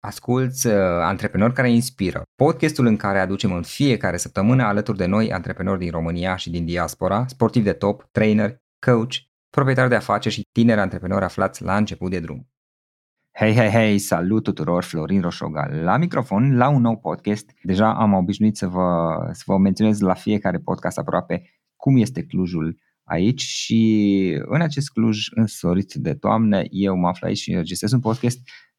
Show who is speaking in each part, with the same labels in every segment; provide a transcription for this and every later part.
Speaker 1: Asculți uh, Antreprenori care inspiră, podcastul în care aducem în fiecare săptămână alături de noi antreprenori din România și din diaspora, sportivi de top, trainer, coach, proprietari de afaceri și tineri antreprenori aflați la început de drum. Hei, hei, hei, salut tuturor, Florin Roșoga la microfon, la un nou podcast. Deja am obișnuit să vă, să vă menționez la fiecare podcast aproape cum este Clujul aici și în acest Cluj însorit de toamnă eu mă aflu aici și înregistrez un podcast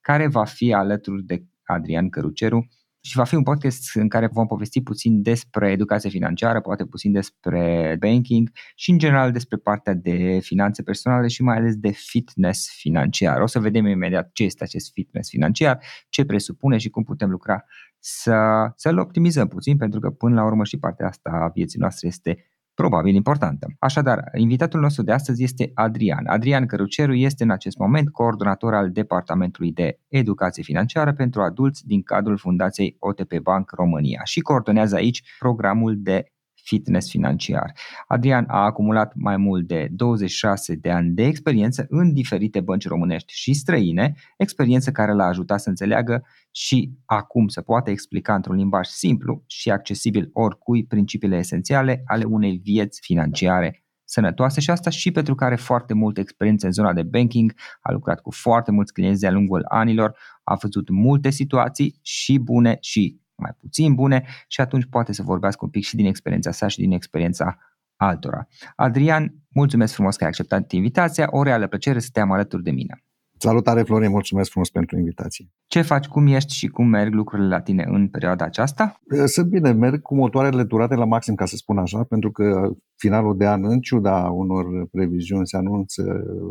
Speaker 1: care va fi alături de Adrian Căruceru și va fi un podcast în care vom povesti puțin despre educație financiară, poate puțin despre banking și în general despre partea de finanțe personale și mai ales de fitness financiar. O să vedem imediat ce este acest fitness financiar, ce presupune și cum putem lucra să, să-l optimizăm puțin, pentru că până la urmă și partea asta a vieții noastre este probabil importantă. Așadar, invitatul nostru de astăzi este Adrian. Adrian Căruceru este în acest moment coordonator al Departamentului de Educație Financiară pentru adulți din cadrul Fundației OTP Bank România și coordonează aici programul de fitness financiar. Adrian a acumulat mai mult de 26 de ani de experiență în diferite bănci românești și străine, experiență care l-a ajutat să înțeleagă și acum să poată explica într-un limbaj simplu și accesibil oricui principiile esențiale ale unei vieți financiare sănătoase și asta și pentru că are foarte multă experiență în zona de banking, a lucrat cu foarte mulți clienți de-a lungul anilor, a văzut multe situații și bune și mai puțin bune și atunci poate să vorbească un pic și din experiența sa și din experiența altora. Adrian, mulțumesc frumos că ai acceptat invitația, o reală plăcere să te am alături de mine.
Speaker 2: Salutare Florin, mulțumesc frumos pentru invitație.
Speaker 1: Ce faci, cum ești și cum merg lucrurile la tine în perioada aceasta?
Speaker 2: Sunt bine, merg cu motoarele durate la maxim, ca să spun așa, pentru că finalul de an, în ciuda unor previziuni, se anunță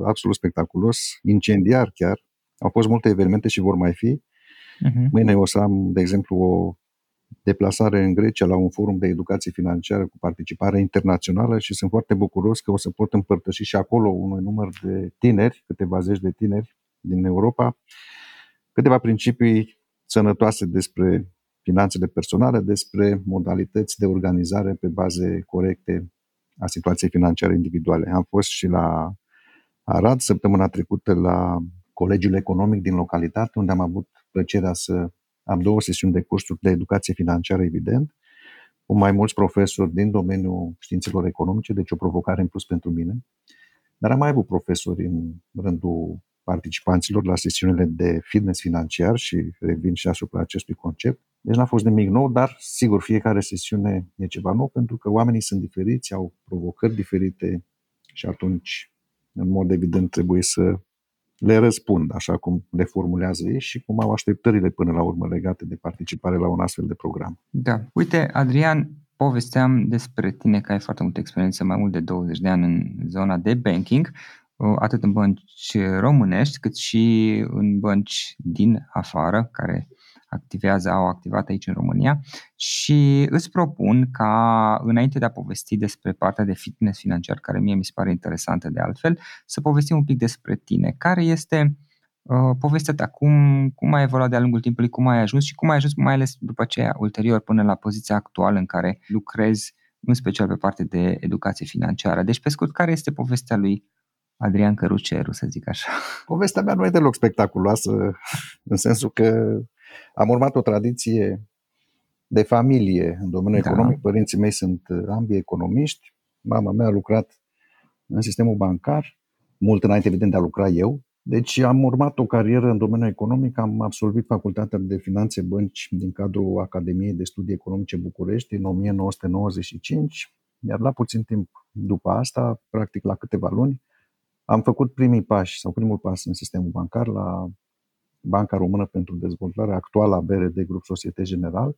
Speaker 2: absolut spectaculos, incendiar chiar. Au fost multe evenimente și vor mai fi. Uh-huh. Mâine o să am, de exemplu, o deplasare în Grecia la un forum de educație financiară cu participare internațională și sunt foarte bucuros că o să pot împărtăși și acolo unui număr de tineri, câteva zeci de tineri din Europa, câteva principii sănătoase despre finanțele personale, despre modalități de organizare pe baze corecte a situației financiare individuale. Am fost și la Arad săptămâna trecută la Colegiul Economic din localitate, unde am avut plăcerea să am două sesiuni de cursuri de educație financiară, evident, cu mai mulți profesori din domeniul științelor economice, deci o provocare în plus pentru mine. Dar am mai avut profesori în rândul participanților la sesiunile de fitness financiar și revin și asupra acestui concept. Deci n-a fost nimic nou, dar sigur fiecare sesiune e ceva nou pentru că oamenii sunt diferiți, au provocări diferite și atunci, în mod evident, trebuie să le răspund așa cum le formulează ei și cum au așteptările până la urmă legate de participare la un astfel de program.
Speaker 1: Da. Uite, Adrian, povesteam despre tine că ai foarte multă experiență, mai mult de 20 de ani în zona de banking, atât în bănci românești, cât și în bănci din afară, care activează, au activat aici în România și îți propun ca, înainte de a povesti despre partea de fitness financiar, care mie mi se pare interesantă de altfel, să povestim un pic despre tine. Care este uh, povestea ta? Cum, cum ai evoluat de-a lungul timpului, cum ai ajuns și cum ai ajuns mai ales după aceea, ulterior, până la poziția actuală în care lucrezi, în special pe partea de educație financiară. Deci, pe scurt, care este povestea lui Adrian Căruceru, să zic așa.
Speaker 2: Povestea mea nu e deloc spectaculoasă, în sensul că am urmat o tradiție de familie în domeniul da. economic. Părinții mei sunt ambii economiști. Mama mea a lucrat în sistemul bancar, mult înainte, evident, de a lucra eu. Deci am urmat o carieră în domeniul economic, am absolvit facultatea de finanțe bănci din cadrul Academiei de Studii Economice București în 1995, iar la puțin timp după asta, practic la câteva luni, am făcut primii pași sau primul pas în sistemul bancar la Banca Română pentru Dezvoltare, actuala BRD Grup Societe General.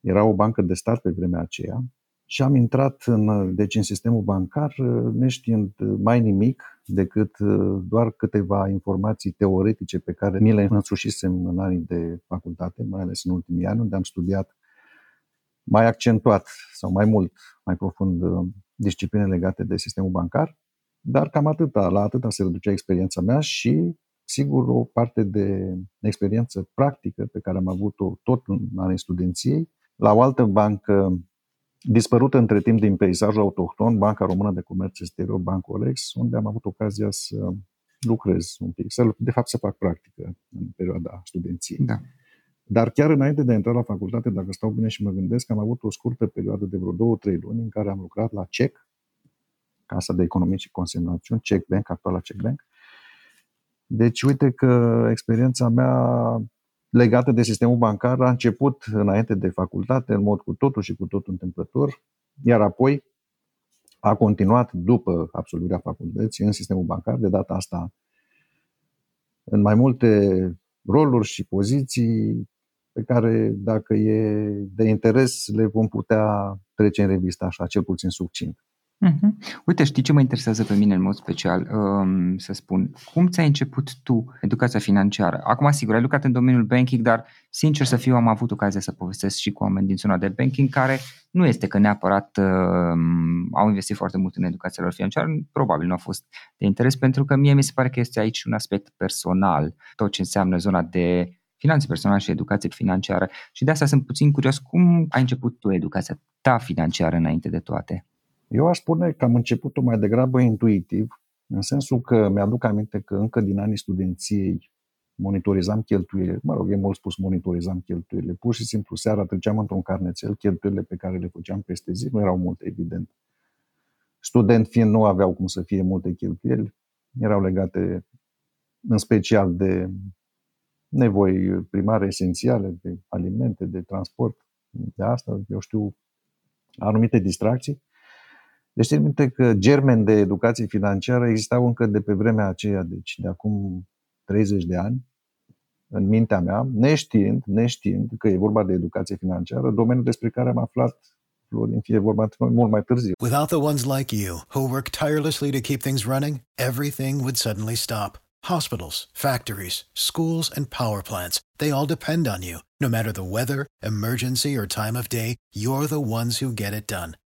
Speaker 2: Era o bancă de stat pe vremea aceea și am intrat în, deci în sistemul bancar neștiind mai nimic decât doar câteva informații teoretice pe care mi le însușisem în anii de facultate, mai ales în ultimii ani, unde am studiat mai accentuat sau mai mult, mai profund discipline legate de sistemul bancar, dar cam atâta, la atâta se reducea experiența mea și sigur, o parte de experiență practică pe care am avut-o tot în anii studenției, la o altă bancă dispărută între timp din peisajul autohton, Banca Română de Comerț Exterior, Bancorex, unde am avut ocazia să lucrez un pic, să, de fapt să fac practică în perioada studenției.
Speaker 1: Da.
Speaker 2: Dar chiar înainte de a intra la facultate, dacă stau bine și mă gândesc, am avut o scurtă perioadă de vreo două, trei luni în care am lucrat la CEC, Casa de Economie și Consemnațiuni, CEC Bank, actuala CEC Bank. Deci uite că experiența mea legată de sistemul bancar a început înainte de facultate, în mod cu totul și cu totul întâmplător, iar apoi a continuat după absolvirea facultății în sistemul bancar, de data asta în mai multe roluri și poziții pe care, dacă e de interes, le vom putea trece în revistă așa, cel puțin succint.
Speaker 1: Uh-huh. Uite, știi ce mă interesează pe mine în mod special? Um, să spun, cum ți-ai început tu educația financiară? Acum, sigur, ai lucrat în domeniul banking, dar, sincer să fiu, am avut ocazia să povestesc și cu oameni din zona de banking care nu este că neapărat uh, au investit foarte mult în educația lor financiară, probabil nu a fost de interes, pentru că mie mi se pare că este aici un aspect personal, tot ce înseamnă zona de finanțe personale și educație financiară. Și de asta sunt puțin curios, cum ai început tu educația ta financiară înainte de toate?
Speaker 2: Eu aș spune că am început-o mai degrabă intuitiv, în sensul că mi-aduc aminte că încă din anii studenției monitorizam cheltuielile, mă rog, e mult spus monitorizam cheltuielile, pur și simplu seara treceam într-un carnețel cheltuielile pe care le făceam peste zi, nu erau multe, evident. Student fiind, nu aveau cum să fie multe cheltuieli, erau legate în special de nevoi primare esențiale, de alimente, de transport, de asta, eu știu, anumite distracții. Deci țin minte că germeni de educație financiară existau încă de pe vremea aceea, deci de acum 30 de ani, în mintea mea, neștiind, neștiind că e vorba de educație financiară, domeniul despre care am aflat Florin, fie vorba mult mai târziu.
Speaker 3: Without the ones like you, who work tirelessly to keep things running, everything would suddenly stop. Hospitals, factories, schools, and power plants, they all depend on you. No matter the weather, emergency, or time of day, you're the ones who get it done.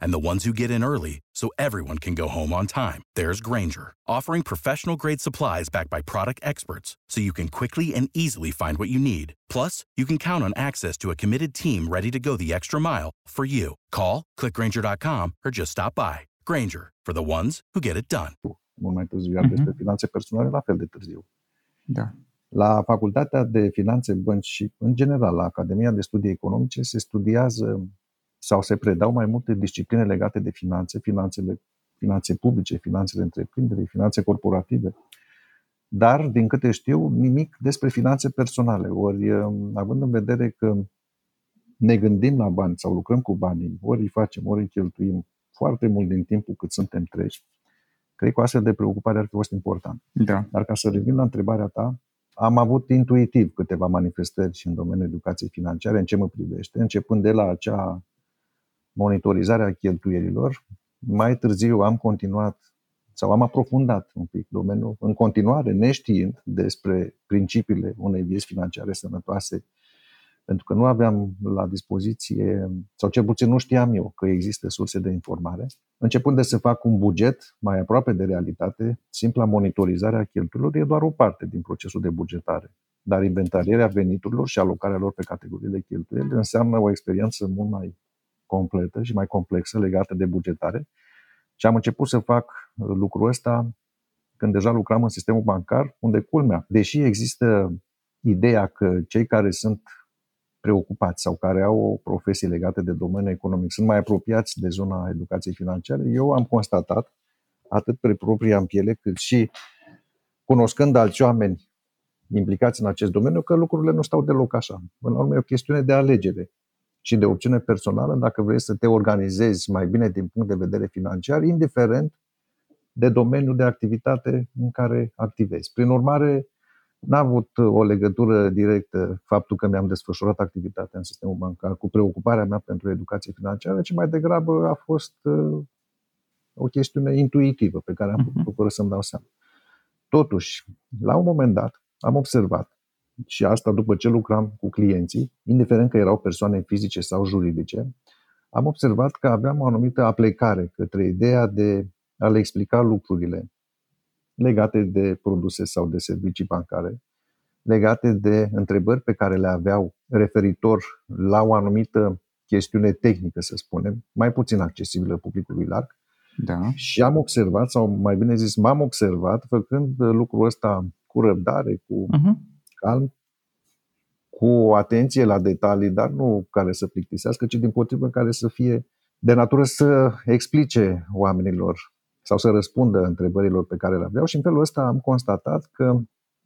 Speaker 4: and the ones who get in early so everyone can go home on time, there's Granger, offering professional grade supplies backed by product experts so you can quickly and easily find what you need. Plus, you can count on access to a committed team ready to go the extra mile for you. Call, clickgranger.com, or just stop by. Granger, for the ones who get it done.
Speaker 2: Mult mai târziu, iar despre mhm. finanțe personale la fel de târziu.
Speaker 1: Da.
Speaker 2: La Facultatea de Finanțe, Bănci și, în general, la Academia de Studii Economice se studiază sau se predau mai multe discipline legate de finanțe, finanțele, finanțe publice, finanțele întreprinderii, finanțe corporative, dar, din câte știu, nimic despre finanțe personale. Ori, având în vedere că ne gândim la bani sau lucrăm cu banii, ori îi facem, ori îi cheltuim foarte mult din timpul cât suntem treji, cred că o astfel de preocupare ar fi fost important.
Speaker 1: Da.
Speaker 2: Dar ca să revin la întrebarea ta, am avut intuitiv câteva manifestări și în domeniul educației financiare, în ce mă privește, începând de la acea monitorizare a cheltuielilor. Mai târziu am continuat sau am aprofundat un pic domeniul, în continuare neștiind despre principiile unei vieți financiare sănătoase pentru că nu aveam la dispoziție, sau cel puțin nu știam eu că există surse de informare. Începând de să fac un buget mai aproape de realitate, simpla monitorizare a cheltuielor e doar o parte din procesul de bugetare. Dar inventarierea veniturilor și alocarea lor pe categorii de cheltuieli înseamnă o experiență mult mai completă și mai complexă legată de bugetare. Și am început să fac lucrul ăsta când deja lucram în sistemul bancar, unde culmea, deși există ideea că cei care sunt preocupați sau care au o profesie legată de domeniul economic sunt mai apropiați de zona educației financiare, eu am constatat, atât pe propria în piele, cât și cunoscând alți oameni implicați în acest domeniu, că lucrurile nu stau deloc așa. Până la urmă e o chestiune de alegere și de opțiune personală dacă vrei să te organizezi mai bine din punct de vedere financiar, indiferent de domeniul de activitate în care activezi. Prin urmare, N-a avut uh, o legătură directă faptul că mi-am desfășurat activitatea în sistemul bancar cu preocuparea mea pentru educație financiară, ci mai degrabă a fost uh, o chestiune intuitivă pe care am mhm. putut fără să-mi dau seama. Totuși, la un moment dat, am observat, și asta după ce lucram cu clienții, indiferent că erau persoane fizice sau juridice, am observat că aveam o anumită aplecare către ideea de a le explica lucrurile legate de produse sau de servicii bancare legate de întrebări pe care le aveau referitor la o anumită chestiune tehnică, să spunem, mai puțin accesibilă publicului larg.
Speaker 1: Da.
Speaker 2: Și am observat, sau mai bine zis, m-am observat făcând lucrul ăsta cu răbdare, cu uh-huh. Calm, cu o atenție la detalii, dar nu care să plictisească, ci din potrivă care să fie de natură să explice oamenilor sau să răspundă întrebărilor pe care le aveau și în felul ăsta am constatat că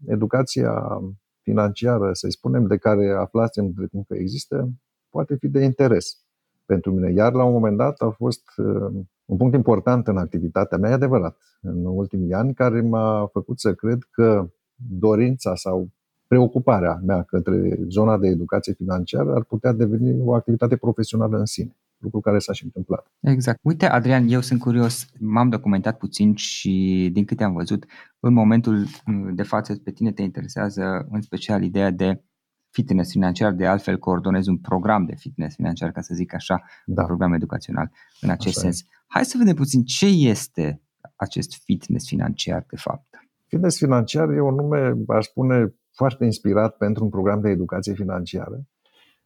Speaker 2: educația financiară, să spunem, de care aflasem între timp că există, poate fi de interes pentru mine. Iar la un moment dat a fost uh, un punct important în activitatea mea, e adevărat, în ultimii ani, care m-a făcut să cred că dorința sau preocuparea mea către zona de educație financiară ar putea deveni o activitate profesională în sine lucru care s-a și întâmplat.
Speaker 1: Exact. Uite, Adrian, eu sunt curios, m-am documentat puțin și din câte am văzut, în momentul de față pe tine te interesează în special ideea de fitness financiar, de altfel coordonezi un program de fitness financiar, ca să zic așa, da. un program educațional în acest așa sens. E. Hai să vedem puțin ce este acest fitness financiar de fapt.
Speaker 2: Fitness financiar e un nume, aș spune, foarte inspirat pentru un program de educație financiară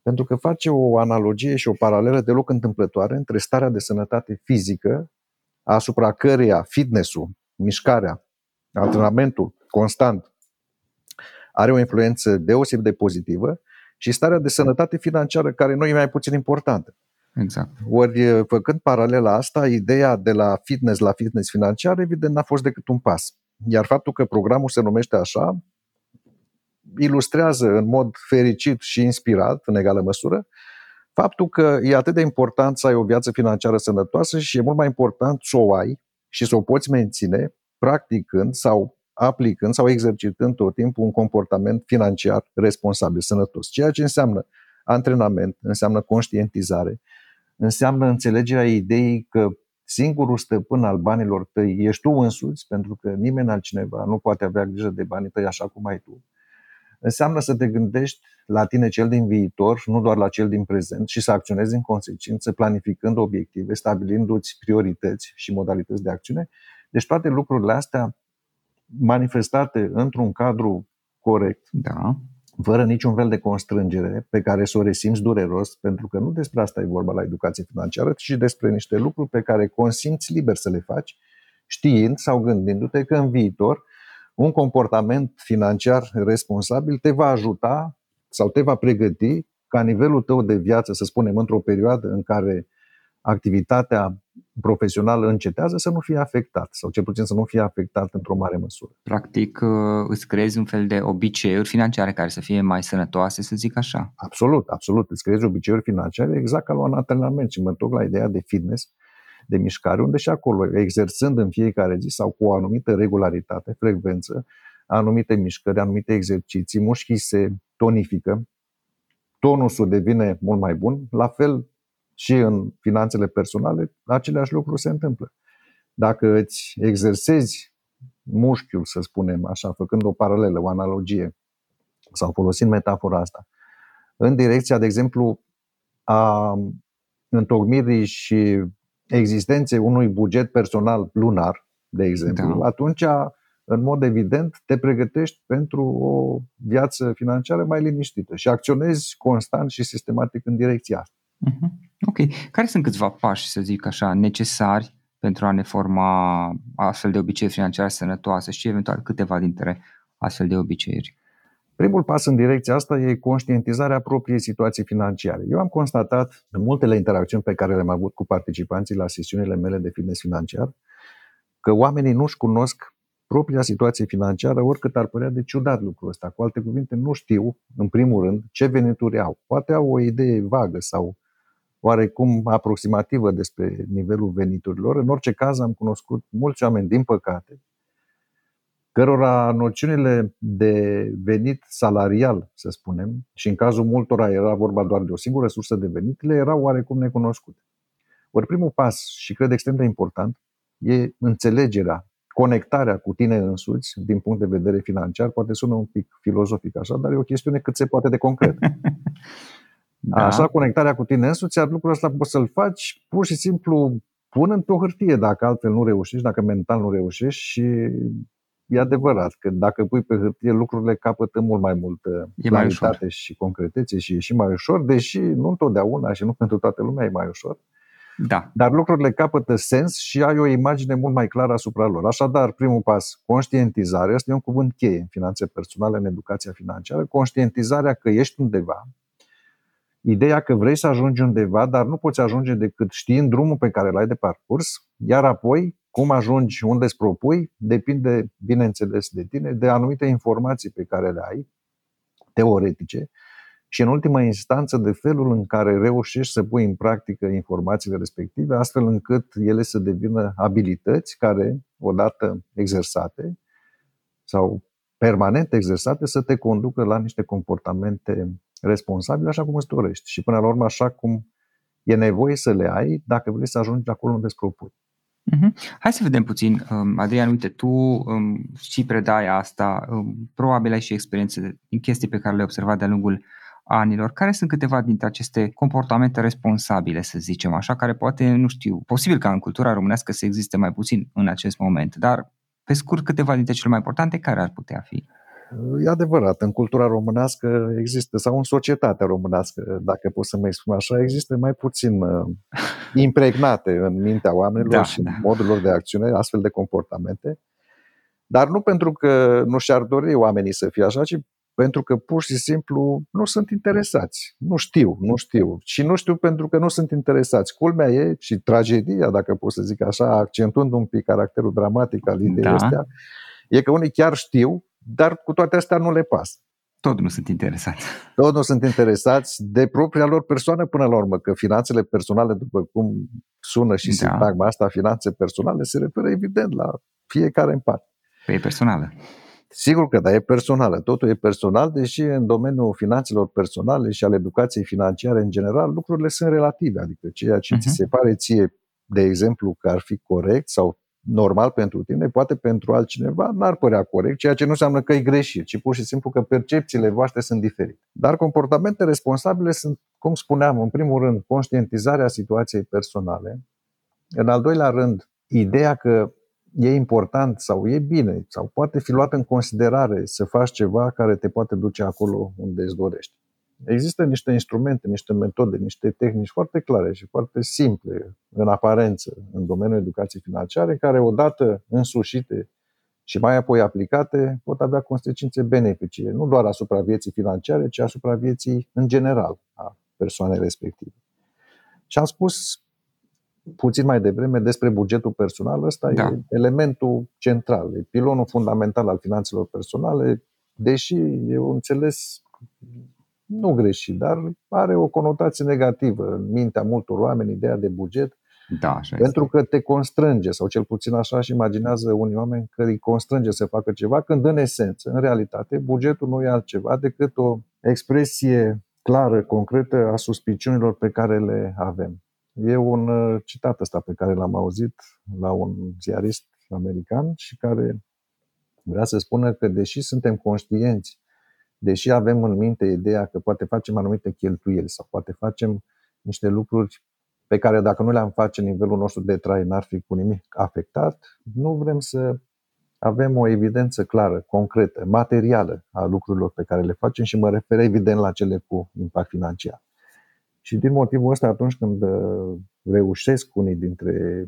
Speaker 2: pentru că face o analogie și o paralelă deloc întâmplătoare între starea de sănătate fizică, asupra căreia fitnessul, mișcarea, antrenamentul constant are o influență deosebit de pozitivă și starea de sănătate financiară, care nu e mai puțin importantă.
Speaker 1: Exact.
Speaker 2: Ori, făcând paralela asta, ideea de la fitness la fitness financiar, evident, n-a fost decât un pas. Iar faptul că programul se numește așa, ilustrează în mod fericit și inspirat, în egală măsură, faptul că e atât de important să ai o viață financiară sănătoasă și e mult mai important să o ai și să o poți menține practicând sau aplicând sau exercitând tot timpul un comportament financiar responsabil, sănătos. Ceea ce înseamnă antrenament, înseamnă conștientizare, înseamnă înțelegerea ideii că singurul stăpân al banilor tăi ești tu însuți, pentru că nimeni altcineva nu poate avea grijă de banii tăi așa cum ai tu înseamnă să te gândești la tine cel din viitor, nu doar la cel din prezent și să acționezi în consecință, planificând obiective, stabilindu-ți priorități și modalități de acțiune. Deci toate lucrurile astea manifestate într-un cadru corect,
Speaker 1: da.
Speaker 2: Fără niciun fel de constrângere pe care să o resimți dureros, pentru că nu despre asta e vorba la educație financiară, ci despre niște lucruri pe care consimți liber să le faci, știind sau gândindu-te că în viitor un comportament financiar responsabil te va ajuta sau te va pregăti ca nivelul tău de viață, să spunem, într-o perioadă în care activitatea profesională încetează să nu fie afectat sau cel puțin să nu fie afectat într-o mare măsură.
Speaker 1: Practic uh, îți creezi un fel de obiceiuri financiare care să fie mai sănătoase, să zic așa.
Speaker 2: Absolut, absolut. Îți creezi obiceiuri financiare exact ca la un antrenament și mă întorc la ideea de fitness de mișcare, unde și acolo, exersând în fiecare zi sau cu o anumită regularitate, frecvență, anumite mișcări, anumite exerciții, mușchii se tonifică, tonusul devine mult mai bun, la fel și în finanțele personale, aceleași lucruri se întâmplă. Dacă îți exersezi mușchiul, să spunem așa, făcând o paralelă, o analogie, sau folosind metafora asta, în direcția, de exemplu, a întocmirii și existenței unui buget personal lunar, de exemplu, da. atunci, în mod evident, te pregătești pentru o viață financiară mai liniștită și acționezi constant și sistematic în direcția asta.
Speaker 1: Uh-huh. Ok. Care sunt câțiva pași, să zic așa, necesari pentru a ne forma astfel de obiceiuri financiare sănătoase și eventual câteva dintre astfel de obiceiuri?
Speaker 2: Primul pas în direcția asta e conștientizarea propriei situații financiare. Eu am constatat în multele interacțiuni pe care le-am avut cu participanții la sesiunile mele de fitness financiar că oamenii nu-și cunosc propria situație financiară, oricât ar părea de ciudat lucrul ăsta. Cu alte cuvinte, nu știu, în primul rând, ce venituri au. Poate au o idee vagă sau oarecum aproximativă despre nivelul veniturilor. În orice caz, am cunoscut mulți oameni, din păcate, cărora noțiunile de venit salarial, să spunem, și în cazul multora era vorba doar de o singură sursă de venit, le erau oarecum necunoscute. Ori primul pas, și cred extrem de important, e înțelegerea, conectarea cu tine însuți din punct de vedere financiar. Poate sună un pic filozofic așa, dar e o chestiune cât se poate de concret. Da. Așa, conectarea cu tine însuți, iar lucrul ăsta poți să-l faci pur și simplu punând pe o hârtie, dacă altfel nu reușești, dacă mental nu reușești și e adevărat că dacă pui pe hârtie, lucrurile capătă mult mai multă
Speaker 1: e claritate
Speaker 2: mai și concretețe și e și mai ușor, deși nu întotdeauna și nu pentru toată lumea e mai ușor.
Speaker 1: Da.
Speaker 2: Dar lucrurile capătă sens și ai o imagine mult mai clară asupra lor. Așadar, primul pas, conștientizare. Asta e un cuvânt cheie în finanțe personale, în educația financiară. Conștientizarea că ești undeva, ideea că vrei să ajungi undeva, dar nu poți ajunge decât știind drumul pe care l-ai de parcurs, iar apoi cum ajungi unde îți propui, depinde, bineînțeles, de tine, de anumite informații pe care le ai, teoretice, și în ultima instanță de felul în care reușești să pui în practică informațiile respective, astfel încât ele să devină abilități care, odată exersate sau permanent exersate, să te conducă la niște comportamente responsabile așa cum îți dorești și până la urmă așa cum e nevoie să le ai dacă vrei să ajungi acolo unde îți propui.
Speaker 1: Uh-huh. Hai să vedem puțin, um, Adrian, uite, tu um, și predai asta, um, probabil ai și experiențe din chestii pe care le-ai observat de-a lungul anilor. Care sunt câteva dintre aceste comportamente responsabile, să zicem așa, care poate, nu știu, posibil ca în cultura românească să existe mai puțin în acest moment, dar pe scurt câteva dintre cele mai importante care ar putea fi?
Speaker 2: E adevărat, în cultura românească există, sau în societatea românească, dacă pot să mă exprim așa, există mai puțin uh, impregnate în mintea oamenilor da, și da. în modul lor de acțiune astfel de comportamente. Dar nu pentru că nu și-ar dori oamenii să fie așa, ci pentru că pur și simplu nu sunt interesați. Nu știu, nu știu. Și nu știu pentru că nu sunt interesați. Culmea e și tragedia, dacă pot să zic așa, accentuând un pic caracterul dramatic al ideii da. astea, e că unii chiar știu, dar cu toate astea nu le pasă.
Speaker 1: Tot nu sunt interesați.
Speaker 2: Tot nu sunt interesați de propria lor persoană până la urmă, că finanțele personale, după cum sună și da. sintagma asta, finanțe personale, se referă evident la fiecare în parte.
Speaker 1: Păi e personală.
Speaker 2: Sigur că da, e personală. Totul e personal, deși în domeniul finanțelor personale și al educației financiare în general, lucrurile sunt relative. Adică ceea ce uh-huh. ți mhm. se pare ție, de exemplu, că ar fi corect sau normal pentru tine, poate pentru altcineva n-ar părea corect, ceea ce nu înseamnă că e greșit, ci pur și simplu că percepțiile voastre sunt diferite. Dar comportamente responsabile sunt, cum spuneam, în primul rând, conștientizarea situației personale, în al doilea rând, ideea că e important sau e bine sau poate fi luat în considerare să faci ceva care te poate duce acolo unde îți dorești. Există niște instrumente, niște metode, niște tehnici foarte clare și foarte simple în aparență în domeniul educației financiare, care odată însușite și mai apoi aplicate pot avea consecințe benefice, nu doar asupra vieții financiare, ci asupra vieții în general a persoanei respective. Și am spus puțin mai devreme despre bugetul personal. Ăsta da. e elementul central, e pilonul fundamental al finanțelor personale, deși e un înțeles nu greșit, dar are o conotație negativă în mintea multor oameni, ideea de buget,
Speaker 1: da, așa
Speaker 2: pentru
Speaker 1: este.
Speaker 2: că te constrânge, sau cel puțin așa și imaginează unii oameni că îi constrânge să facă ceva, când în esență, în realitate, bugetul nu e altceva decât o expresie clară, concretă a suspiciunilor pe care le avem. E un uh, citat ăsta pe care l-am auzit la un ziarist american și care vrea să spună că deși suntem conștienți, deși avem în minte ideea că poate facem anumite cheltuieli sau poate facem niște lucruri pe care dacă nu le-am face, nivelul nostru de trai n-ar fi cu nimic afectat, nu vrem să avem o evidență clară, concretă, materială a lucrurilor pe care le facem și mă refer evident la cele cu impact financiar. Și din motivul ăsta, atunci când uh, reușesc unii dintre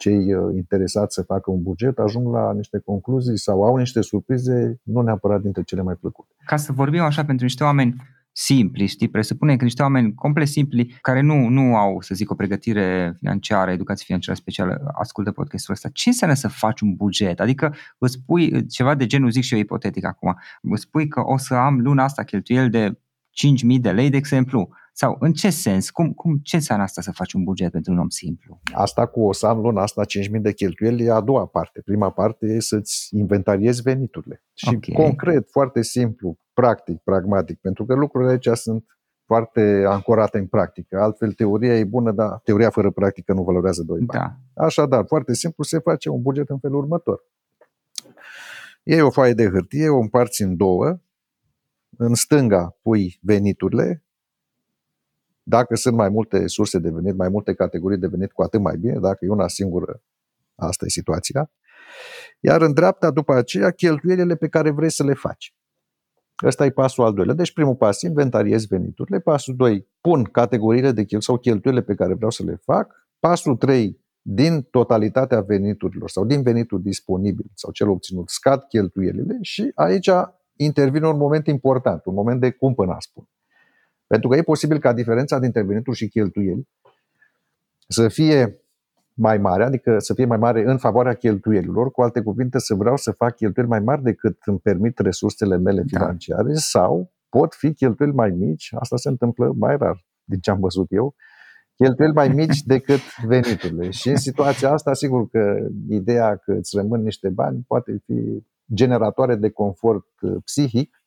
Speaker 2: cei uh, interesați să facă un buget, ajung la niște concluzii sau au niște surprize, nu neapărat dintre cele mai plăcute.
Speaker 1: Ca să vorbim așa pentru niște oameni simpli, știi, presupune că niște oameni complet simpli, care nu, nu au, să zic, o pregătire financiară, educație financiară specială, ascultă podcastul ăsta. Ce înseamnă să faci un buget? Adică îți spui ceva de genul, zic și eu ipotetic acum, îți spui că o să am luna asta cheltuieli de 5.000 de lei, de exemplu, sau în ce sens? Cum, cum, ce înseamnă asta să faci un buget pentru un om simplu?
Speaker 2: Asta cu o să am luna asta 5.000 de cheltuieli e a doua parte. Prima parte e să-ți inventariezi veniturile. Și okay. concret, foarte simplu, practic, pragmatic, pentru că lucrurile aici sunt foarte ancorate în practică. Altfel, teoria e bună, dar teoria fără practică nu valorează doi bani. Da. Așadar, foarte simplu, se face un buget în felul următor. Iei o foaie de hârtie, o împarți în două, în stânga pui veniturile, dacă sunt mai multe surse de venit, mai multe categorii de venit, cu atât mai bine. Dacă e una singură, asta e situația. Iar în dreapta, după aceea, cheltuielile pe care vrei să le faci. Ăsta e pasul al doilea. Deci primul pas, inventariez veniturile. Pasul 2, pun categoriile de cheltuieli sau cheltuielile pe care vreau să le fac. Pasul 3, din totalitatea veniturilor sau din venitul disponibil sau cel obținut, scad cheltuielile și aici intervine un moment important, un moment de cumpăna, spun. Pentru că e posibil ca diferența dintre venituri și cheltuieli să fie mai mare, adică să fie mai mare în favoarea cheltuielilor, cu alte cuvinte să vreau să fac cheltuieli mai mari decât îmi permit resursele mele da. financiare da. sau pot fi cheltuieli mai mici, asta se întâmplă mai rar din ce am văzut eu, cheltuieli mai mici decât veniturile. Și în situația asta, sigur că ideea că îți rămân niște bani poate fi generatoare de confort uh, psihic,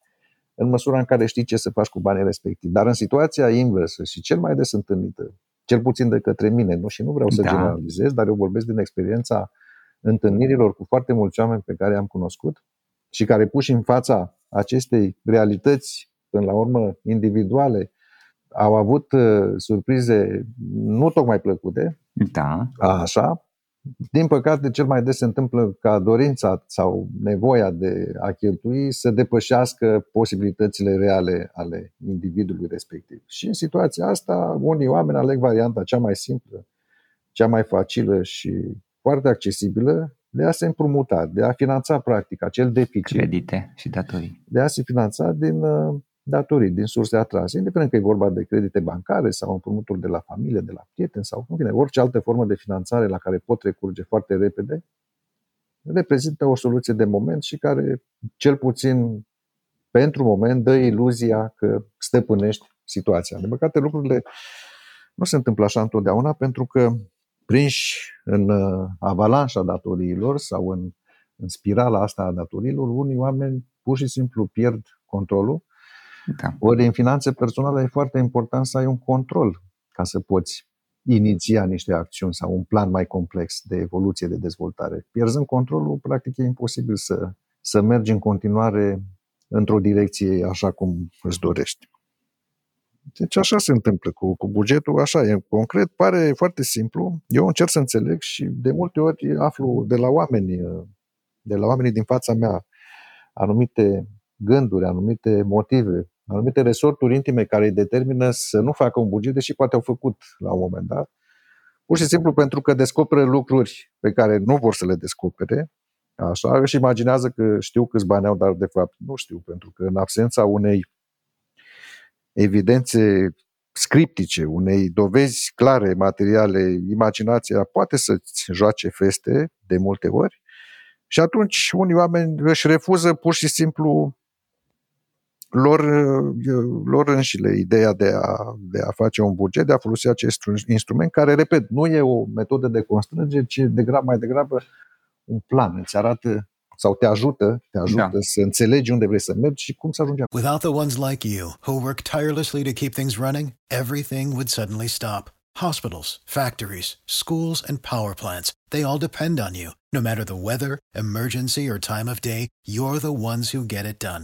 Speaker 2: în măsura în care știi ce să faci cu banii respectivi. Dar în situația inversă și cel mai des întâlnită, cel puțin de către mine, nu? și nu vreau să da. generalizez, dar eu vorbesc din experiența întâlnirilor cu foarte mulți oameni pe care am cunoscut și care puși în fața acestei realități, până la urmă, individuale, au avut uh, surprize nu tocmai plăcute.
Speaker 1: Da.
Speaker 2: Așa. Din păcate, cel mai des se întâmplă ca dorința sau nevoia de a cheltui să depășească posibilitățile reale ale individului respectiv. Și în situația asta, unii oameni aleg varianta cea mai simplă, cea mai facilă și foarte accesibilă de a se împrumuta, de a finanța practic acel deficit.
Speaker 1: Credite și datorii.
Speaker 2: De a se finanța din uh, datorii din surse atrase, indiferent că e vorba de credite bancare sau împrumuturi de la familie, de la prieteni sau, în fine, orice altă formă de finanțare la care pot recurge foarte repede, reprezintă o soluție de moment și care, cel puțin pentru moment, dă iluzia că stăpânești situația. De păcate, lucrurile nu se întâmplă așa întotdeauna pentru că prinși în uh, avalanșa datoriilor sau în, în spirala asta a datoriilor, unii oameni pur și simplu pierd controlul da. Ori în finanțe personale e foarte important să ai un control ca să poți iniția niște acțiuni sau un plan mai complex de evoluție, de dezvoltare. Pierzând controlul, practic e imposibil să, să mergi în continuare într-o direcție așa cum îți dorești. Deci așa se întâmplă cu, cu bugetul, așa e concret, pare foarte simplu. Eu încerc să înțeleg și de multe ori aflu de la oameni, de la oamenii din fața mea, anumite gânduri, anumite motive anumite resorturi intime care îi determină să nu facă un buget, deși poate au făcut la un moment dat, pur și simplu pentru că descoperă lucruri pe care nu vor să le descopere, așa, își imaginează că știu câți bani au, dar de fapt nu știu, pentru că în absența unei evidențe scriptice, unei dovezi clare, materiale, imaginația poate să-ți joace feste de multe ori și atunci unii oameni își refuză pur și simplu lor, lor înșile ideea de a, de a face un buget, de a folosi acest instrument, care, repet, nu e o metodă de constrângere, ci degrabă, mai degrabă un plan. Îți arată sau te ajută, te ajută da. să înțelegi unde vrei să mergi și cum să ajungi
Speaker 3: acolo. Without the ones like you, who work tirelessly to keep things running, everything would suddenly stop. Hospitals, factories, schools, and power plants, they all depend on you. No matter the weather, emergency, or time of day, you're the ones who get it done.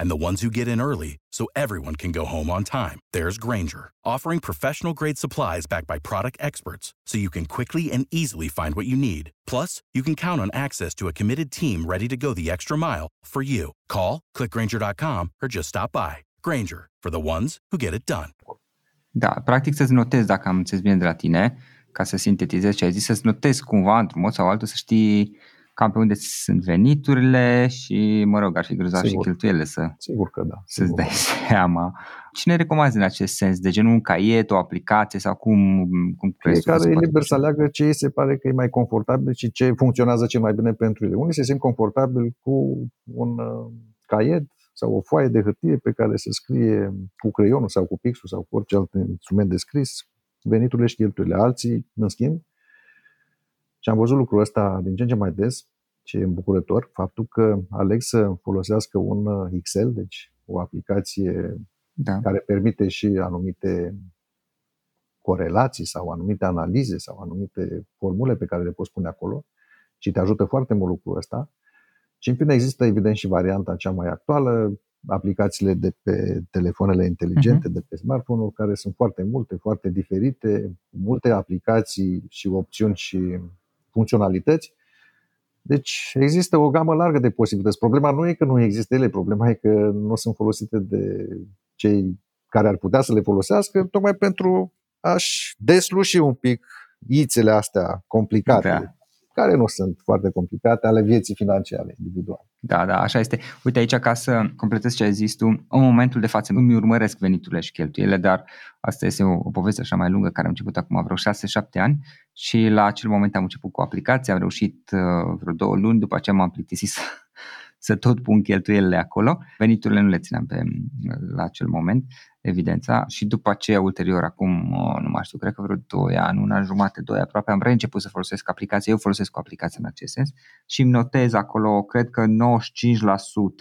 Speaker 4: and the ones who get in early so everyone can go home on time, there's Granger, offering professional grade supplies backed by product experts so you can quickly and easily find what you need. Plus, you can count on access to a committed team ready to go the extra mile for you. Call, clickgranger.com, or just stop by. Granger, for the ones who get it done.
Speaker 1: Da, practic să-ți notezi dacă am înțeles bine de la tine, ca să sintetizezi ce ai zis, să-ți notezi cumva într-un mod sau altul să știi cam pe unde sunt veniturile și, mă rog, ar fi grozav și cheltuielile să,
Speaker 2: sigur că da,
Speaker 1: să-ți sigur. dai seama. Cine recomanzi în acest sens? De genul un caiet, o aplicație sau cum, cum
Speaker 2: crezi Fiecare e liber să aleagă ce îi se pare că e mai confortabil și ce funcționează cel mai bine pentru ele. Unii se simt confortabil cu un uh, caiet sau o foaie de hârtie pe care se scrie cu creionul sau cu pixul sau cu orice alt instrument de scris veniturile și cheltuielile. Alții, în schimb, și am văzut lucrul ăsta din ce în ce mai des, ce e îmbucurător, faptul că aleg să folosească un uh, Excel, deci o aplicație da. care permite și anumite corelații sau anumite analize sau anumite formule pe care le poți pune acolo și te ajută foarte mult lucrul ăsta. Și în fine există evident și varianta cea mai actuală, aplicațiile de pe telefoanele inteligente, uh-huh. de pe smartphone-uri, care sunt foarte multe, foarte diferite, multe aplicații și opțiuni și funcționalități. Deci există o gamă largă de posibilități. Problema nu e că nu există ele, problema e că nu sunt folosite de cei care ar putea să le folosească, tocmai pentru a-și desluși un pic ițele astea complicate. Da care nu sunt foarte complicate, ale vieții financiare individuale.
Speaker 1: Da, da, așa este. Uite aici, ca să completez ce ai zis tu, în momentul de față îmi urmăresc veniturile și cheltuielile, dar asta este o, o poveste așa mai lungă care am început acum vreo 6-7 ani și la acel moment am început cu aplicația, am reușit uh, vreo două luni, după aceea m-am plictisit să, să tot pun cheltuielile acolo. Veniturile nu le țineam pe, la acel moment, evidența, și după aceea, ulterior, acum, nu mai știu, cred că vreo 2 ani, un an jumate, 2 aproape, am reînceput să folosesc aplicația. Eu folosesc o aplicație în acest sens și îmi notez acolo, cred că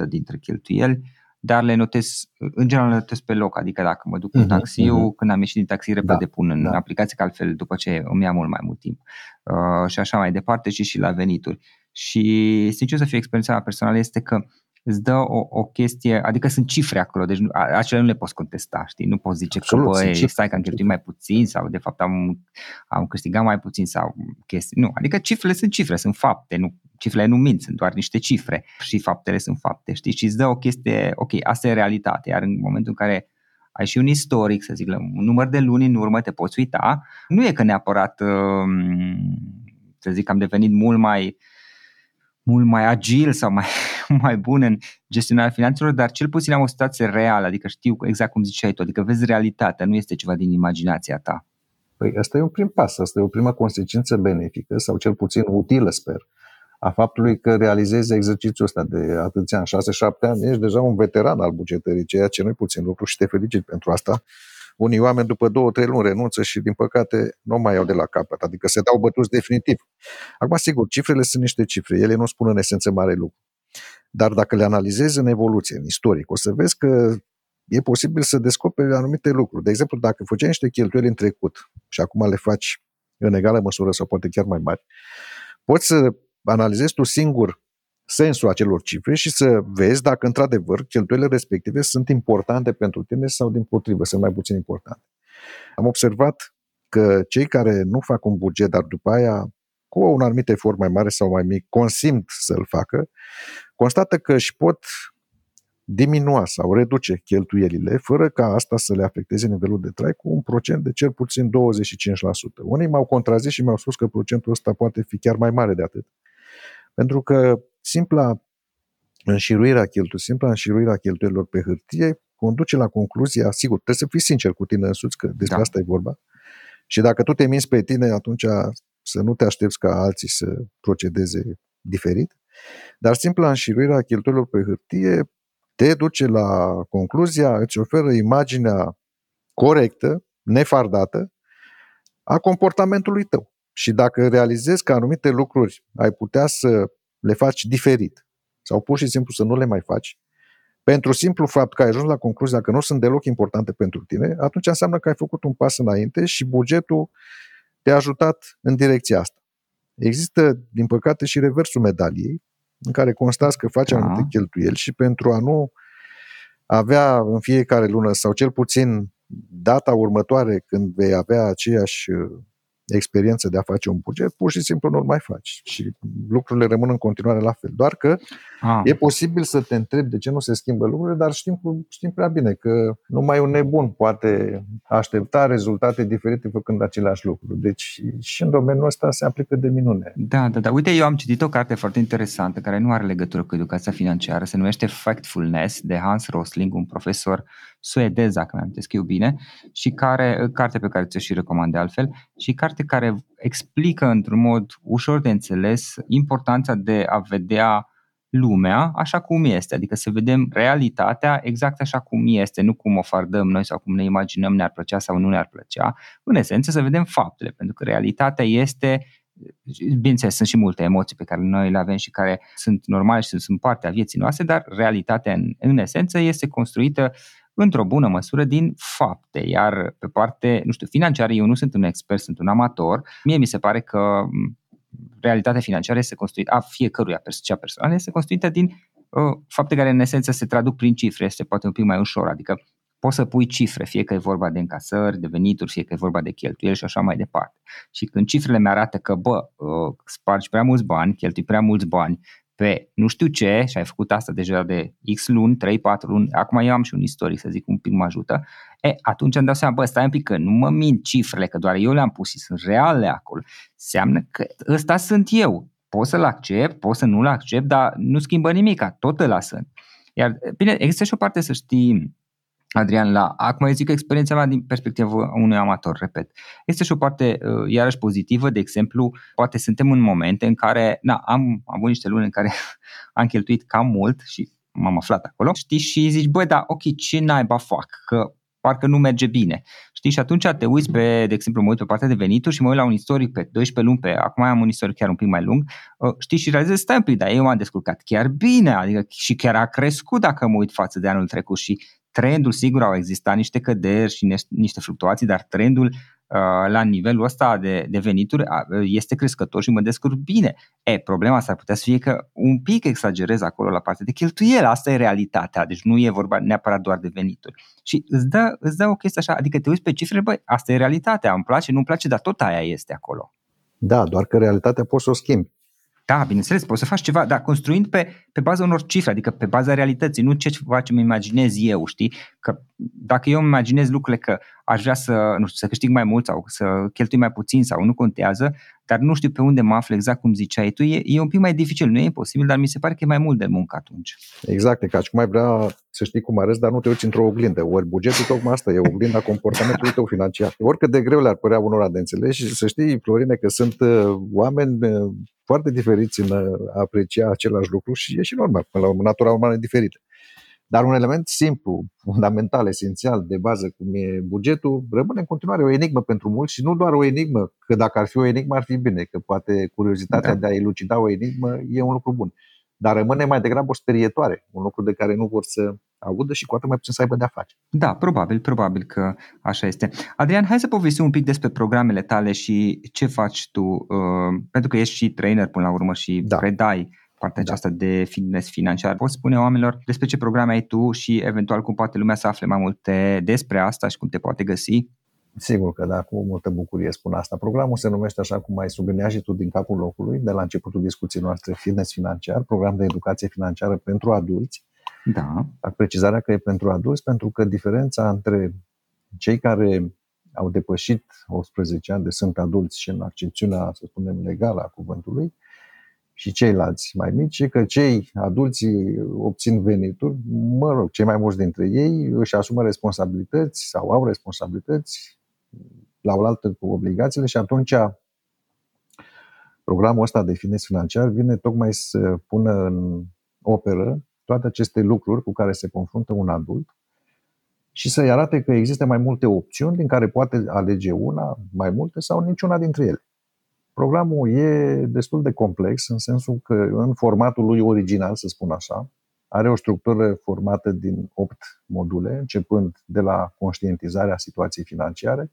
Speaker 1: 95% dintre cheltuieli dar le notez, în general le notez pe loc, adică dacă mă duc cu uh-huh, taxiul, uh-huh. când am ieșit din taxi, repede da, pun în da. aplicație, că altfel după ce îmi ia mult mai mult timp. Uh, și așa mai departe și și la venituri. Și sincer să fie experiența mea personală este că îți dă o, o chestie, adică sunt cifre acolo, deci acele nu le poți contesta, știi? Nu poți zice Absolut, că, băi, stai că am cheltuit mai puțin sau de fapt am, am câștigat mai puțin sau chestii. Nu, adică cifrele sunt cifre, sunt fapte, nu, cifrele nu mint, sunt doar niște cifre și faptele sunt fapte, știi? Și îți dă o chestie, ok, asta e realitate, iar în momentul în care ai și un istoric, să zic, un număr de luni în urmă te poți uita, nu e că neapărat, um, să zic, am devenit mult mai mult mai agil sau mai, mai bun în gestionarea finanțelor, dar cel puțin am o situație reală, adică știu exact cum ziceai tu, adică vezi realitatea, nu este ceva din imaginația ta.
Speaker 2: Păi asta e un prim pas, asta e o primă consecință benefică sau cel puțin utilă, sper, a faptului că realizezi exercițiul ăsta de atâția ani, 6-7 ani, ești deja un veteran al bugetării, ceea ce nu e puțin lucru și te felicit pentru asta unii oameni după două, trei luni renunță și, din păcate, nu mai iau de la capăt, adică se dau bătuți definitiv. Acum, sigur, cifrele sunt niște cifre, ele nu spun în esență mare lucru. Dar dacă le analizezi în evoluție, în istoric, o să vezi că e posibil să descoperi anumite lucruri. De exemplu, dacă făceai niște cheltuieli în trecut și acum le faci în egală măsură sau poate chiar mai mari, poți să analizezi tu singur sensul acelor cifre și să vezi dacă într-adevăr cheltuielile respective sunt importante pentru tine sau din potrivă sunt mai puțin importante. Am observat că cei care nu fac un buget, dar după aia cu un anumit efort mai mare sau mai mic, consimt să-l facă, constată că își pot diminua sau reduce cheltuielile fără ca asta să le afecteze nivelul de trai cu un procent de cel puțin 25%. Unii m-au contrazis și mi-au spus că procentul ăsta poate fi chiar mai mare de atât. Pentru că simpla înșiruirea cheltuielor, simpla înșiruirea cheltuielor pe hârtie conduce la concluzia, sigur, trebuie să fii sincer cu tine însuți, că despre da. asta e vorba. Și dacă tu te minți pe tine, atunci să nu te aștepți ca alții să procedeze diferit. Dar simpla înșiruirea cheltuielor pe hârtie te duce la concluzia, îți oferă imaginea corectă, nefardată, a comportamentului tău. Și dacă realizezi că anumite lucruri ai putea să le faci diferit sau pur și simplu să nu le mai faci, pentru simplu fapt că ai ajuns la concluzia că nu sunt deloc importante pentru tine, atunci înseamnă că ai făcut un pas înainte și bugetul te-a ajutat în direcția asta. Există, din păcate, și reversul medaliei, în care constați că faci da. anumite cheltuieli și pentru a nu avea în fiecare lună sau cel puțin data următoare când vei avea aceeași experiență de a face un buget, pur și simplu nu-l mai faci. Și lucrurile rămân în continuare la fel. Doar că ah. e posibil să te întrebi de ce nu se schimbă lucrurile, dar știm, știm prea bine că numai un nebun poate aștepta rezultate diferite făcând aceleași lucruri. Deci și în domeniul ăsta se aplică de minune.
Speaker 1: Da, da, da. Uite, eu am citit o carte foarte interesantă care nu are legătură cu educația financiară, se numește Factfulness de Hans Rosling, un profesor suedez, dacă mi-am eu bine, și care, carte pe care ți-o și recomand de altfel, și carte care explică într-un mod ușor de înțeles importanța de a vedea lumea așa cum este, adică să vedem realitatea exact așa cum este, nu cum o fardăm noi sau cum ne imaginăm ne-ar plăcea sau nu ne-ar plăcea, în esență să vedem faptele, pentru că realitatea este bineînțeles, sunt și multe emoții pe care noi le avem și care sunt normale și sunt parte a vieții noastre, dar realitatea în, în esență este construită într-o bună măsură din fapte, iar pe parte, nu știu, financiară, eu nu sunt un expert, sunt un amator, mie mi se pare că realitatea financiară este construită, a fiecăruia, cea personală, este construită din uh, fapte care în esență se traduc prin cifre, este poate un pic mai ușor, adică poți să pui cifre, fie că e vorba de încasări, de venituri, fie că e vorba de cheltuieli și așa mai departe. Și când cifrele mi arată că, bă, uh, spargi prea mulți bani, cheltui prea mulți bani pe nu știu ce, și ai făcut asta deja de X luni, 3-4 luni, acum eu am și un istoric, să zic, un pic mă ajută, e, atunci îmi dau seama, bă, stai un pic că nu mă mint cifrele, că doar eu le-am pus și sunt reale acolo. Seamnă că ăsta sunt eu. Pot să-l accept, pot să nu-l accept, dar nu schimbă nimic, tot ăla sunt. Iar, bine, există și o parte să știi, Adrian, la, acum eu zic experiența mea din perspectiva unui amator, repet. Este și o parte uh, iarăși pozitivă, de exemplu, poate suntem în momente în care, na, am avut niște luni în care am cheltuit cam mult și m-am aflat acolo, știi, și zici, băi, da, ok, ce naiba fac? Că parcă nu merge bine. Știi, și atunci te uiți pe, de exemplu, mă uit pe partea de venituri și mă uit la un istoric pe 12 luni, pe, acum am un istoric chiar un pic mai lung, uh, știi, și realizezi, stai un pic, dar eu m-am descurcat chiar bine, adică și chiar a crescut dacă mă uit față de anul trecut și trendul, sigur, au existat niște căderi și niște fluctuații, dar trendul uh, la nivelul ăsta de, de venituri uh, este crescător și mă descurc bine. E, problema s-ar putea să fie că un pic exagerez acolo la partea de cheltuieli, asta e realitatea, deci nu e vorba neapărat doar de venituri. Și îți dă, îți dă o chestie așa, adică te uiți pe cifre, băi, asta e realitatea, îmi place, nu-mi place, dar tot aia este acolo.
Speaker 2: Da, doar că realitatea poți să o schimbi.
Speaker 1: Da, bineînțeles, poți să faci ceva, dar construind pe, pe baza unor cifre, adică pe baza realității, nu ce ceva ce mi imaginez eu, știi? Că dacă eu îmi imaginez lucrurile că aș vrea să, nu știu, să câștig mai mult sau să cheltui mai puțin sau nu contează, dar nu știu pe unde mă aflu exact cum ziceai tu, e, e un pic mai dificil, nu e imposibil, dar mi se pare că e mai mult de muncă atunci.
Speaker 2: Exact, e ca și cum ai vrea să știi cum arăți, dar nu te uiți într-o oglindă. Ori bugetul tocmai asta, e oglinda comportamentului tău financiar. Oricât de greu le-ar părea unora de înțeles și să știi, Florine, că sunt uh, oameni uh, foarte diferiți în a aprecia același lucru și e și normal, până la urmă, natura umană e diferită. Dar un element simplu, fundamental, esențial, de bază, cum e bugetul, rămâne în continuare o enigmă pentru mulți și nu doar o enigmă, că dacă ar fi o enigmă ar fi bine, că poate curiozitatea da. de a elucida o enigmă e un lucru bun. Dar rămâne mai degrabă o sperietoare, un lucru de care nu vor să audă și cu atât mai puțin să aibă de-a face.
Speaker 1: Da, probabil, probabil că așa este. Adrian, hai să povestim un pic despre programele tale și ce faci tu, uh, pentru că ești și trainer până la urmă și da. predai partea da. aceasta de fitness financiar. Poți spune oamenilor despre ce programe ai tu și eventual cum poate lumea să afle mai multe despre asta și cum te poate găsi?
Speaker 2: Sigur că da, cu multă bucurie spun asta. Programul se numește așa cum ai subliniat și tu din capul locului, de la începutul discuției noastre, Fitness Financiar, program de educație financiară pentru adulți.
Speaker 1: Da.
Speaker 2: Fac precizarea că e pentru adulți, pentru că diferența între cei care au depășit 18 ani de sunt adulți și în accepțiunea, să spunem, legală a cuvântului, și ceilalți mai mici, că cei adulți obțin venituri, mă rog, cei mai mulți dintre ei își asumă responsabilități sau au responsabilități la oaltă cu obligațiile și atunci programul ăsta de fitness financiar vine tocmai să pună în operă toate aceste lucruri cu care se confruntă un adult și să-i arate că există mai multe opțiuni din care poate alege una, mai multe sau niciuna dintre ele. Programul e destul de complex în sensul că în formatul lui original, să spun așa, are o structură formată din 8 module, începând de la conștientizarea situației financiare,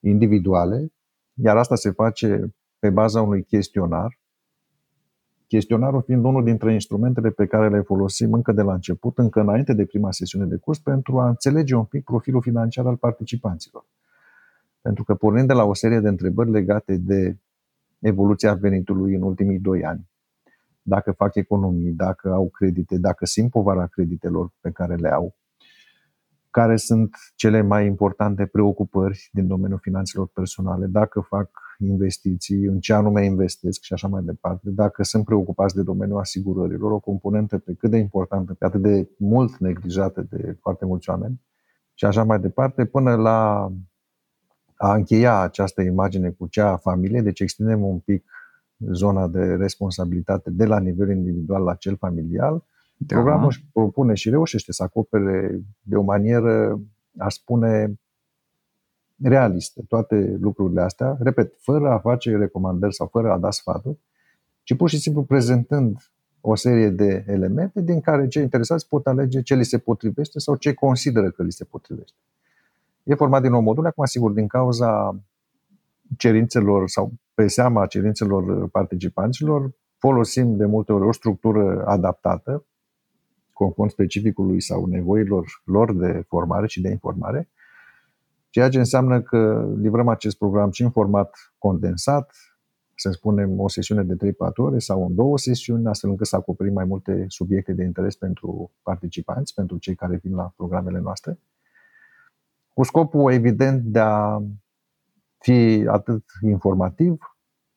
Speaker 2: individuale, iar asta se face pe baza unui chestionar. Chestionarul fiind unul dintre instrumentele pe care le folosim încă de la început, încă înainte de prima sesiune de curs, pentru a înțelege un pic profilul financiar al participanților. Pentru că pornind de la o serie de întrebări legate de evoluția venitului în ultimii doi ani. Dacă fac economii, dacă au credite, dacă simt povara creditelor pe care le au, care sunt cele mai importante preocupări din domeniul finanțelor personale, dacă fac investiții, în ce anume investesc și așa mai departe, dacă sunt preocupați de domeniul asigurărilor, o componentă pe cât de importantă, pe atât de mult neglijată de foarte mulți oameni, și așa mai departe, până la a încheia această imagine cu cea a familiei, deci extindem un pic zona de responsabilitate de la nivel individual la cel familial. Da. Programul își propune și reușește să acopere de o manieră, aș spune, realistă toate lucrurile astea, repet, fără a face recomandări sau fără a da sfaturi, ci pur și simplu prezentând o serie de elemente din care cei interesați pot alege ce li se potrivește sau ce consideră că li se potrivește. E format din 9 module, acum sigur din cauza cerințelor sau pe seama cerințelor participanților, folosim de multe ori o structură adaptată, conform specificului sau nevoilor lor de formare și de informare, ceea ce înseamnă că livrăm acest program și în format condensat, să spunem o sesiune de 3-4 ore sau în două sesiuni, astfel încât să acoperim mai multe subiecte de interes pentru participanți, pentru cei care vin la programele noastre, cu scopul evident de a fi atât informativ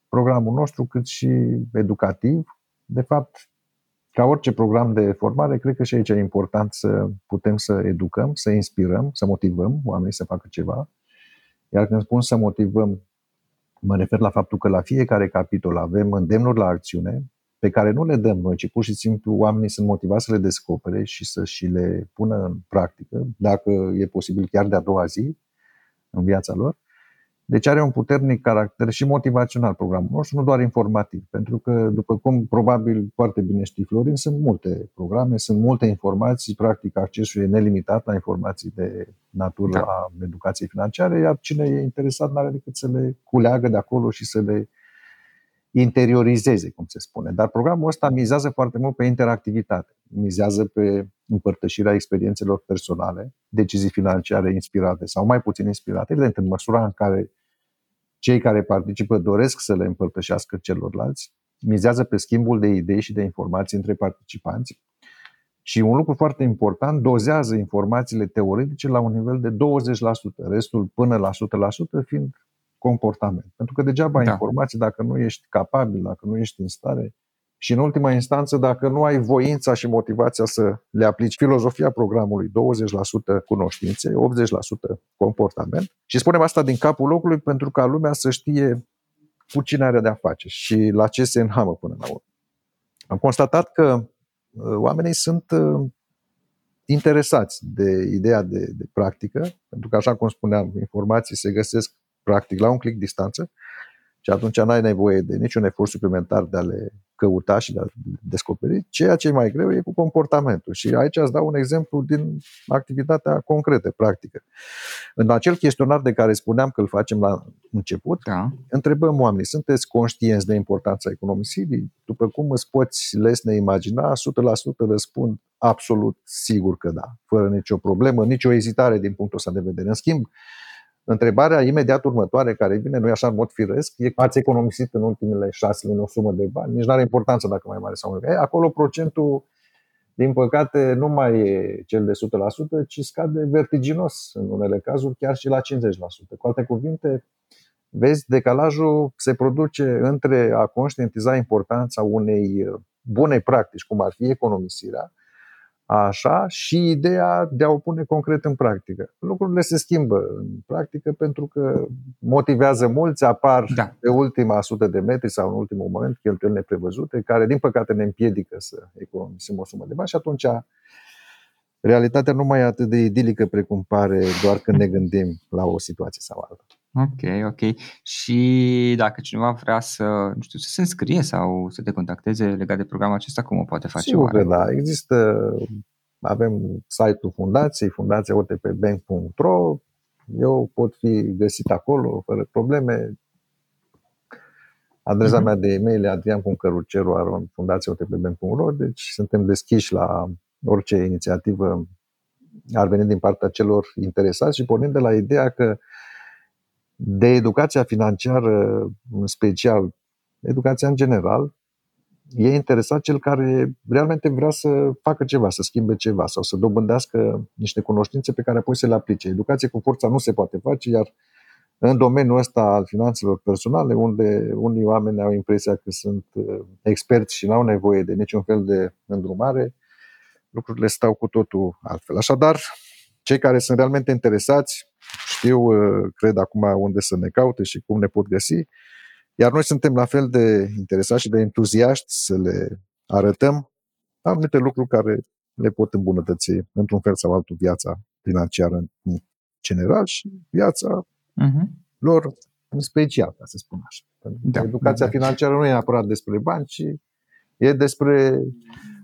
Speaker 2: programul nostru, cât și educativ. De fapt, ca orice program de formare, cred că și aici e important să putem să educăm, să inspirăm, să motivăm oamenii să facă ceva. Iar când spun să motivăm, mă refer la faptul că la fiecare capitol avem îndemnuri la acțiune pe care nu le dăm noi, ci pur și simplu oamenii sunt motivați să le descopere și să și le pună în practică, dacă e posibil chiar de a doua zi în viața lor. Deci are un puternic caracter și motivațional programul nostru, nu doar informativ. Pentru că, după cum probabil foarte bine știi, Florin, sunt multe programe, sunt multe informații, practic accesul e nelimitat la informații de natură da. a educației financiare, iar cine e interesat nu are decât să le culeagă de acolo și să le interiorizeze, cum se spune. Dar programul ăsta mizează foarte mult pe interactivitate, mizează pe împărtășirea experiențelor personale, decizii financiare inspirate sau mai puțin inspirate, evident, în măsura în care cei care participă doresc să le împărtășească celorlalți, mizează pe schimbul de idei și de informații între participanți. Și un lucru foarte important, dozează informațiile teoretice la un nivel de 20%, restul până la 100% fiind comportament. Pentru că degeaba da. informații dacă nu ești capabil, dacă nu ești în stare și în ultima instanță dacă nu ai voința și motivația să le aplici filozofia programului 20% cunoștințe, 80% comportament. Și spunem asta din capul locului pentru ca lumea să știe cu cine are de-a face și la ce se înhamă până la urmă. Am constatat că uh, oamenii sunt uh, interesați de ideea de, de practică, pentru că, așa cum spuneam, informații se găsesc practic la un click distanță și atunci n-ai nevoie de niciun efort suplimentar de a le căuta și de a descoperi. Ceea ce e mai greu e cu comportamentul. Și aici îți dau un exemplu din activitatea concretă, practică. În acel chestionar de care spuneam că îl facem la început, da. întrebăm oamenii, sunteți conștienți de importanța economisirii? După cum îți poți lesne imagina, 100% răspund absolut sigur că da, fără nicio problemă, nicio ezitare din punctul ăsta de vedere. În schimb, Întrebarea imediat următoare care vine, nu e așa în mod firesc, e ați economisit în ultimele șase luni o sumă de bani, nici nu are importanță dacă mai mare sau mai mică. Acolo procentul, din păcate, nu mai e cel de 100%, ci scade vertiginos în unele cazuri, chiar și la 50%. Cu alte cuvinte, vezi, decalajul se produce între a conștientiza importanța unei bune practici, cum ar fi economisirea, Așa, și ideea de a o pune concret în practică. Lucrurile se schimbă în practică pentru că motivează mulți, apar da. pe ultima sută de metri sau în ultimul moment cheltuieli neprevăzute, care din păcate ne împiedică să economisim o sumă de bani și atunci realitatea nu mai e atât de idilică precum pare doar când ne gândim la o situație sau alta.
Speaker 1: Ok, ok. Și dacă cineva vrea să, nu știu, să se înscrie sau să te contacteze legat de programul acesta, cum o poate face?
Speaker 2: Sigur că da. Există, avem site-ul fundației, fundațiaotpbank.ro. Eu pot fi găsit acolo fără probleme. Adresa uh-huh. mea de e-mail e adrian.căruceru.fundațiaotpbank.ro Deci suntem deschiși la orice inițiativă ar veni din partea celor interesați și pornind de la ideea că de educația financiară în special, educația în general, e interesat cel care realmente vrea să facă ceva, să schimbe ceva sau să dobândească niște cunoștințe pe care apoi să le aplice. Educație cu forța nu se poate face, iar în domeniul ăsta al finanțelor personale, unde unii oameni au impresia că sunt uh, experți și nu au nevoie de niciun fel de îndrumare, lucrurile stau cu totul altfel. Așadar, cei care sunt realmente interesați știu, uh, cred acum unde să ne caute și cum ne pot găsi, iar noi suntem la fel de interesați și de entuziaști să le arătăm anumite lucruri care le pot îmbunătăți într-un fel sau altul viața financiară în general și viața uh-huh. lor în special, ca să spun așa. Da, educația da, da. financiară nu e neapărat despre bani, ci e despre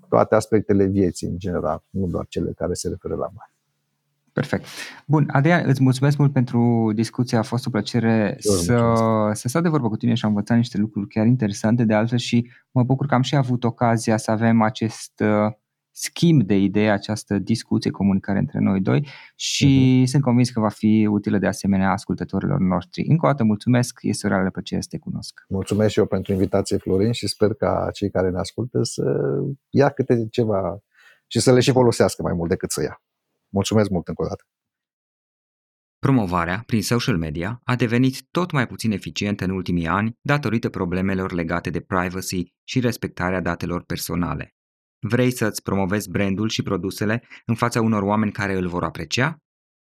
Speaker 2: toate aspectele vieții în general, nu doar cele care se referă la bani.
Speaker 1: Perfect. Bun, Adrian, îți mulțumesc mult pentru discuție, a fost o plăcere să, să stau de vorbă cu tine și am învățat niște lucruri chiar interesante de altfel și mă bucur că am și avut ocazia să avem acest uh, schimb de idei, această discuție, comunicare între noi doi și uh-huh. sunt convins că va fi utilă de asemenea ascultătorilor noștri. Încă o dată mulțumesc, este o reală plăcere să te cunosc.
Speaker 2: Mulțumesc și eu pentru invitație, Florin, și sper ca cei care ne ascultă să ia câte ceva și să le și folosească mai mult decât să ia. Mulțumesc mult încă o dată.
Speaker 1: Promovarea prin social media a devenit tot mai puțin eficientă în ultimii ani datorită problemelor legate de privacy și respectarea datelor personale. Vrei să-ți promovezi brandul și produsele în fața unor oameni care îl vor aprecia?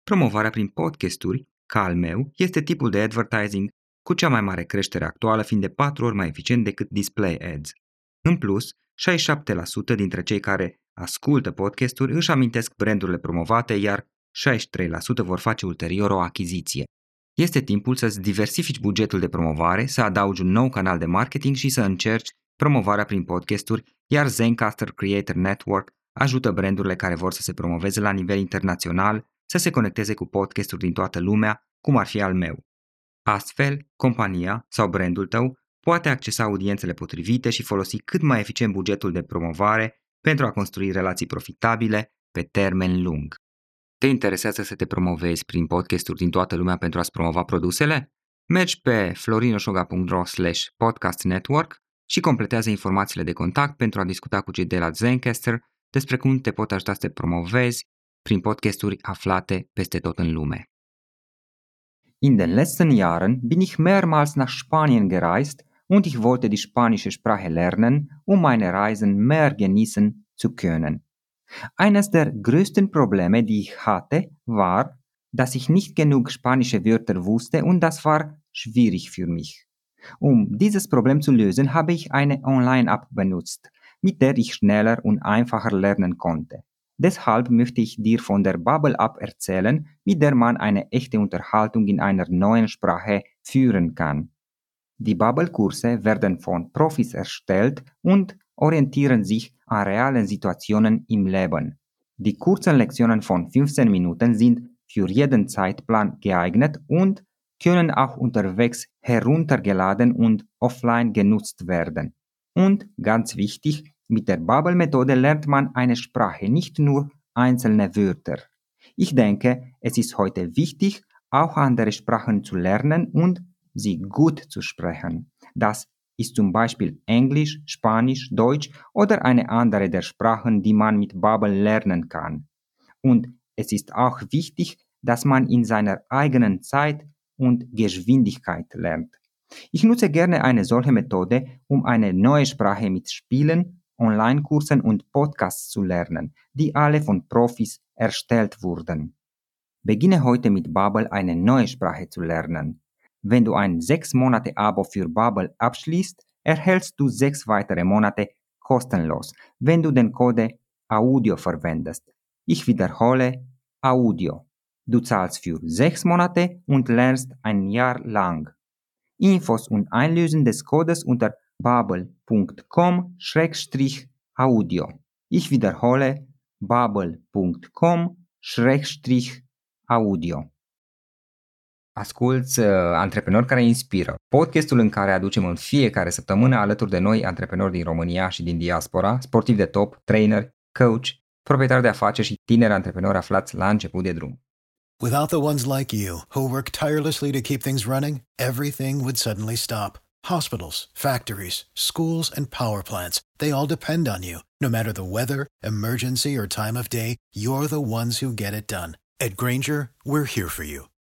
Speaker 1: Promovarea prin podcasturi, ca al meu, este tipul de advertising cu cea mai mare creștere actuală, fiind de 4 ori mai eficient decât display ads. În plus, 67% dintre cei care ascultă podcasturi își amintesc brandurile promovate, iar 63% vor face ulterior o achiziție. Este timpul să-ți diversifici bugetul de promovare, să adaugi un nou canal de marketing și să încerci promovarea prin podcasturi, iar Zencaster Creator Network ajută brandurile care vor să se promoveze la nivel internațional să se conecteze cu podcasturi din toată lumea, cum ar fi al meu. Astfel, compania sau brandul tău poate accesa audiențele potrivite și folosi cât mai eficient bugetul de promovare pentru a construi relații profitabile pe termen lung. Te interesează să te promovezi prin podcasturi din toată lumea pentru a-ți promova produsele? Mergi pe florinosoga.ro podcast network și completează informațiile de contact pentru a discuta cu cei de la Zencaster despre cum te pot ajuta să te promovezi prin podcasturi aflate peste tot în lume. In den letzten Jahren bin ich mehrmals nach Spanien gereist und ich wollte die spanische Sprache lernen, um meine Reisen mehr genießen zu können. Eines der größten Probleme, die ich hatte, war, dass ich nicht genug spanische Wörter wusste und das war schwierig für mich. Um dieses Problem zu lösen, habe ich eine Online-App benutzt, mit der ich schneller und einfacher lernen konnte. Deshalb möchte ich dir von der Bubble-App erzählen, mit der man eine echte Unterhaltung in einer neuen Sprache führen kann. Die Bubble-Kurse werden von Profis erstellt und orientieren sich an realen Situationen im Leben. Die kurzen Lektionen von 15 Minuten sind für jeden Zeitplan geeignet und können auch unterwegs heruntergeladen und offline genutzt werden. Und ganz wichtig, mit der Bubble-Methode lernt man eine Sprache, nicht nur einzelne Wörter. Ich denke, es ist heute wichtig, auch andere Sprachen zu lernen und sie gut zu sprechen. Das ist zum Beispiel Englisch, Spanisch, Deutsch oder eine andere der Sprachen, die man mit Bubble lernen kann. Und es ist auch wichtig, dass man in seiner eigenen Zeit und Geschwindigkeit lernt. Ich nutze gerne eine solche Methode, um eine neue Sprache mit Spielen, Online-Kursen und Podcasts zu lernen, die alle von Profis erstellt wurden. Beginne heute mit Babel eine neue Sprache zu lernen. Wenn du ein 6 Monate Abo für Babel abschließt, erhältst du 6 weitere Monate kostenlos, wenn du den Code Audio verwendest. Ich wiederhole Audio. Du zahlst für sechs Monate und lernst ein Jahr lang. Infos und Einlösen des Codes unter babel.com-audio. Ich wiederhole babel.com-audio. Asculți uh, Antreprenori care inspiră, podcastul în care aducem în fiecare săptămână alături de noi antreprenori din România și din diaspora, sportivi de top, trainer, coach, proprietari de afaceri și tineri antreprenori aflați la început de drum.
Speaker 3: Without the ones like you, who work tirelessly to keep things running, everything would suddenly stop. Hospitals, factories, schools, and power plants, they all depend on you. No matter the weather, emergency, or time of day, you're the ones who get it done. At Granger, we're here for you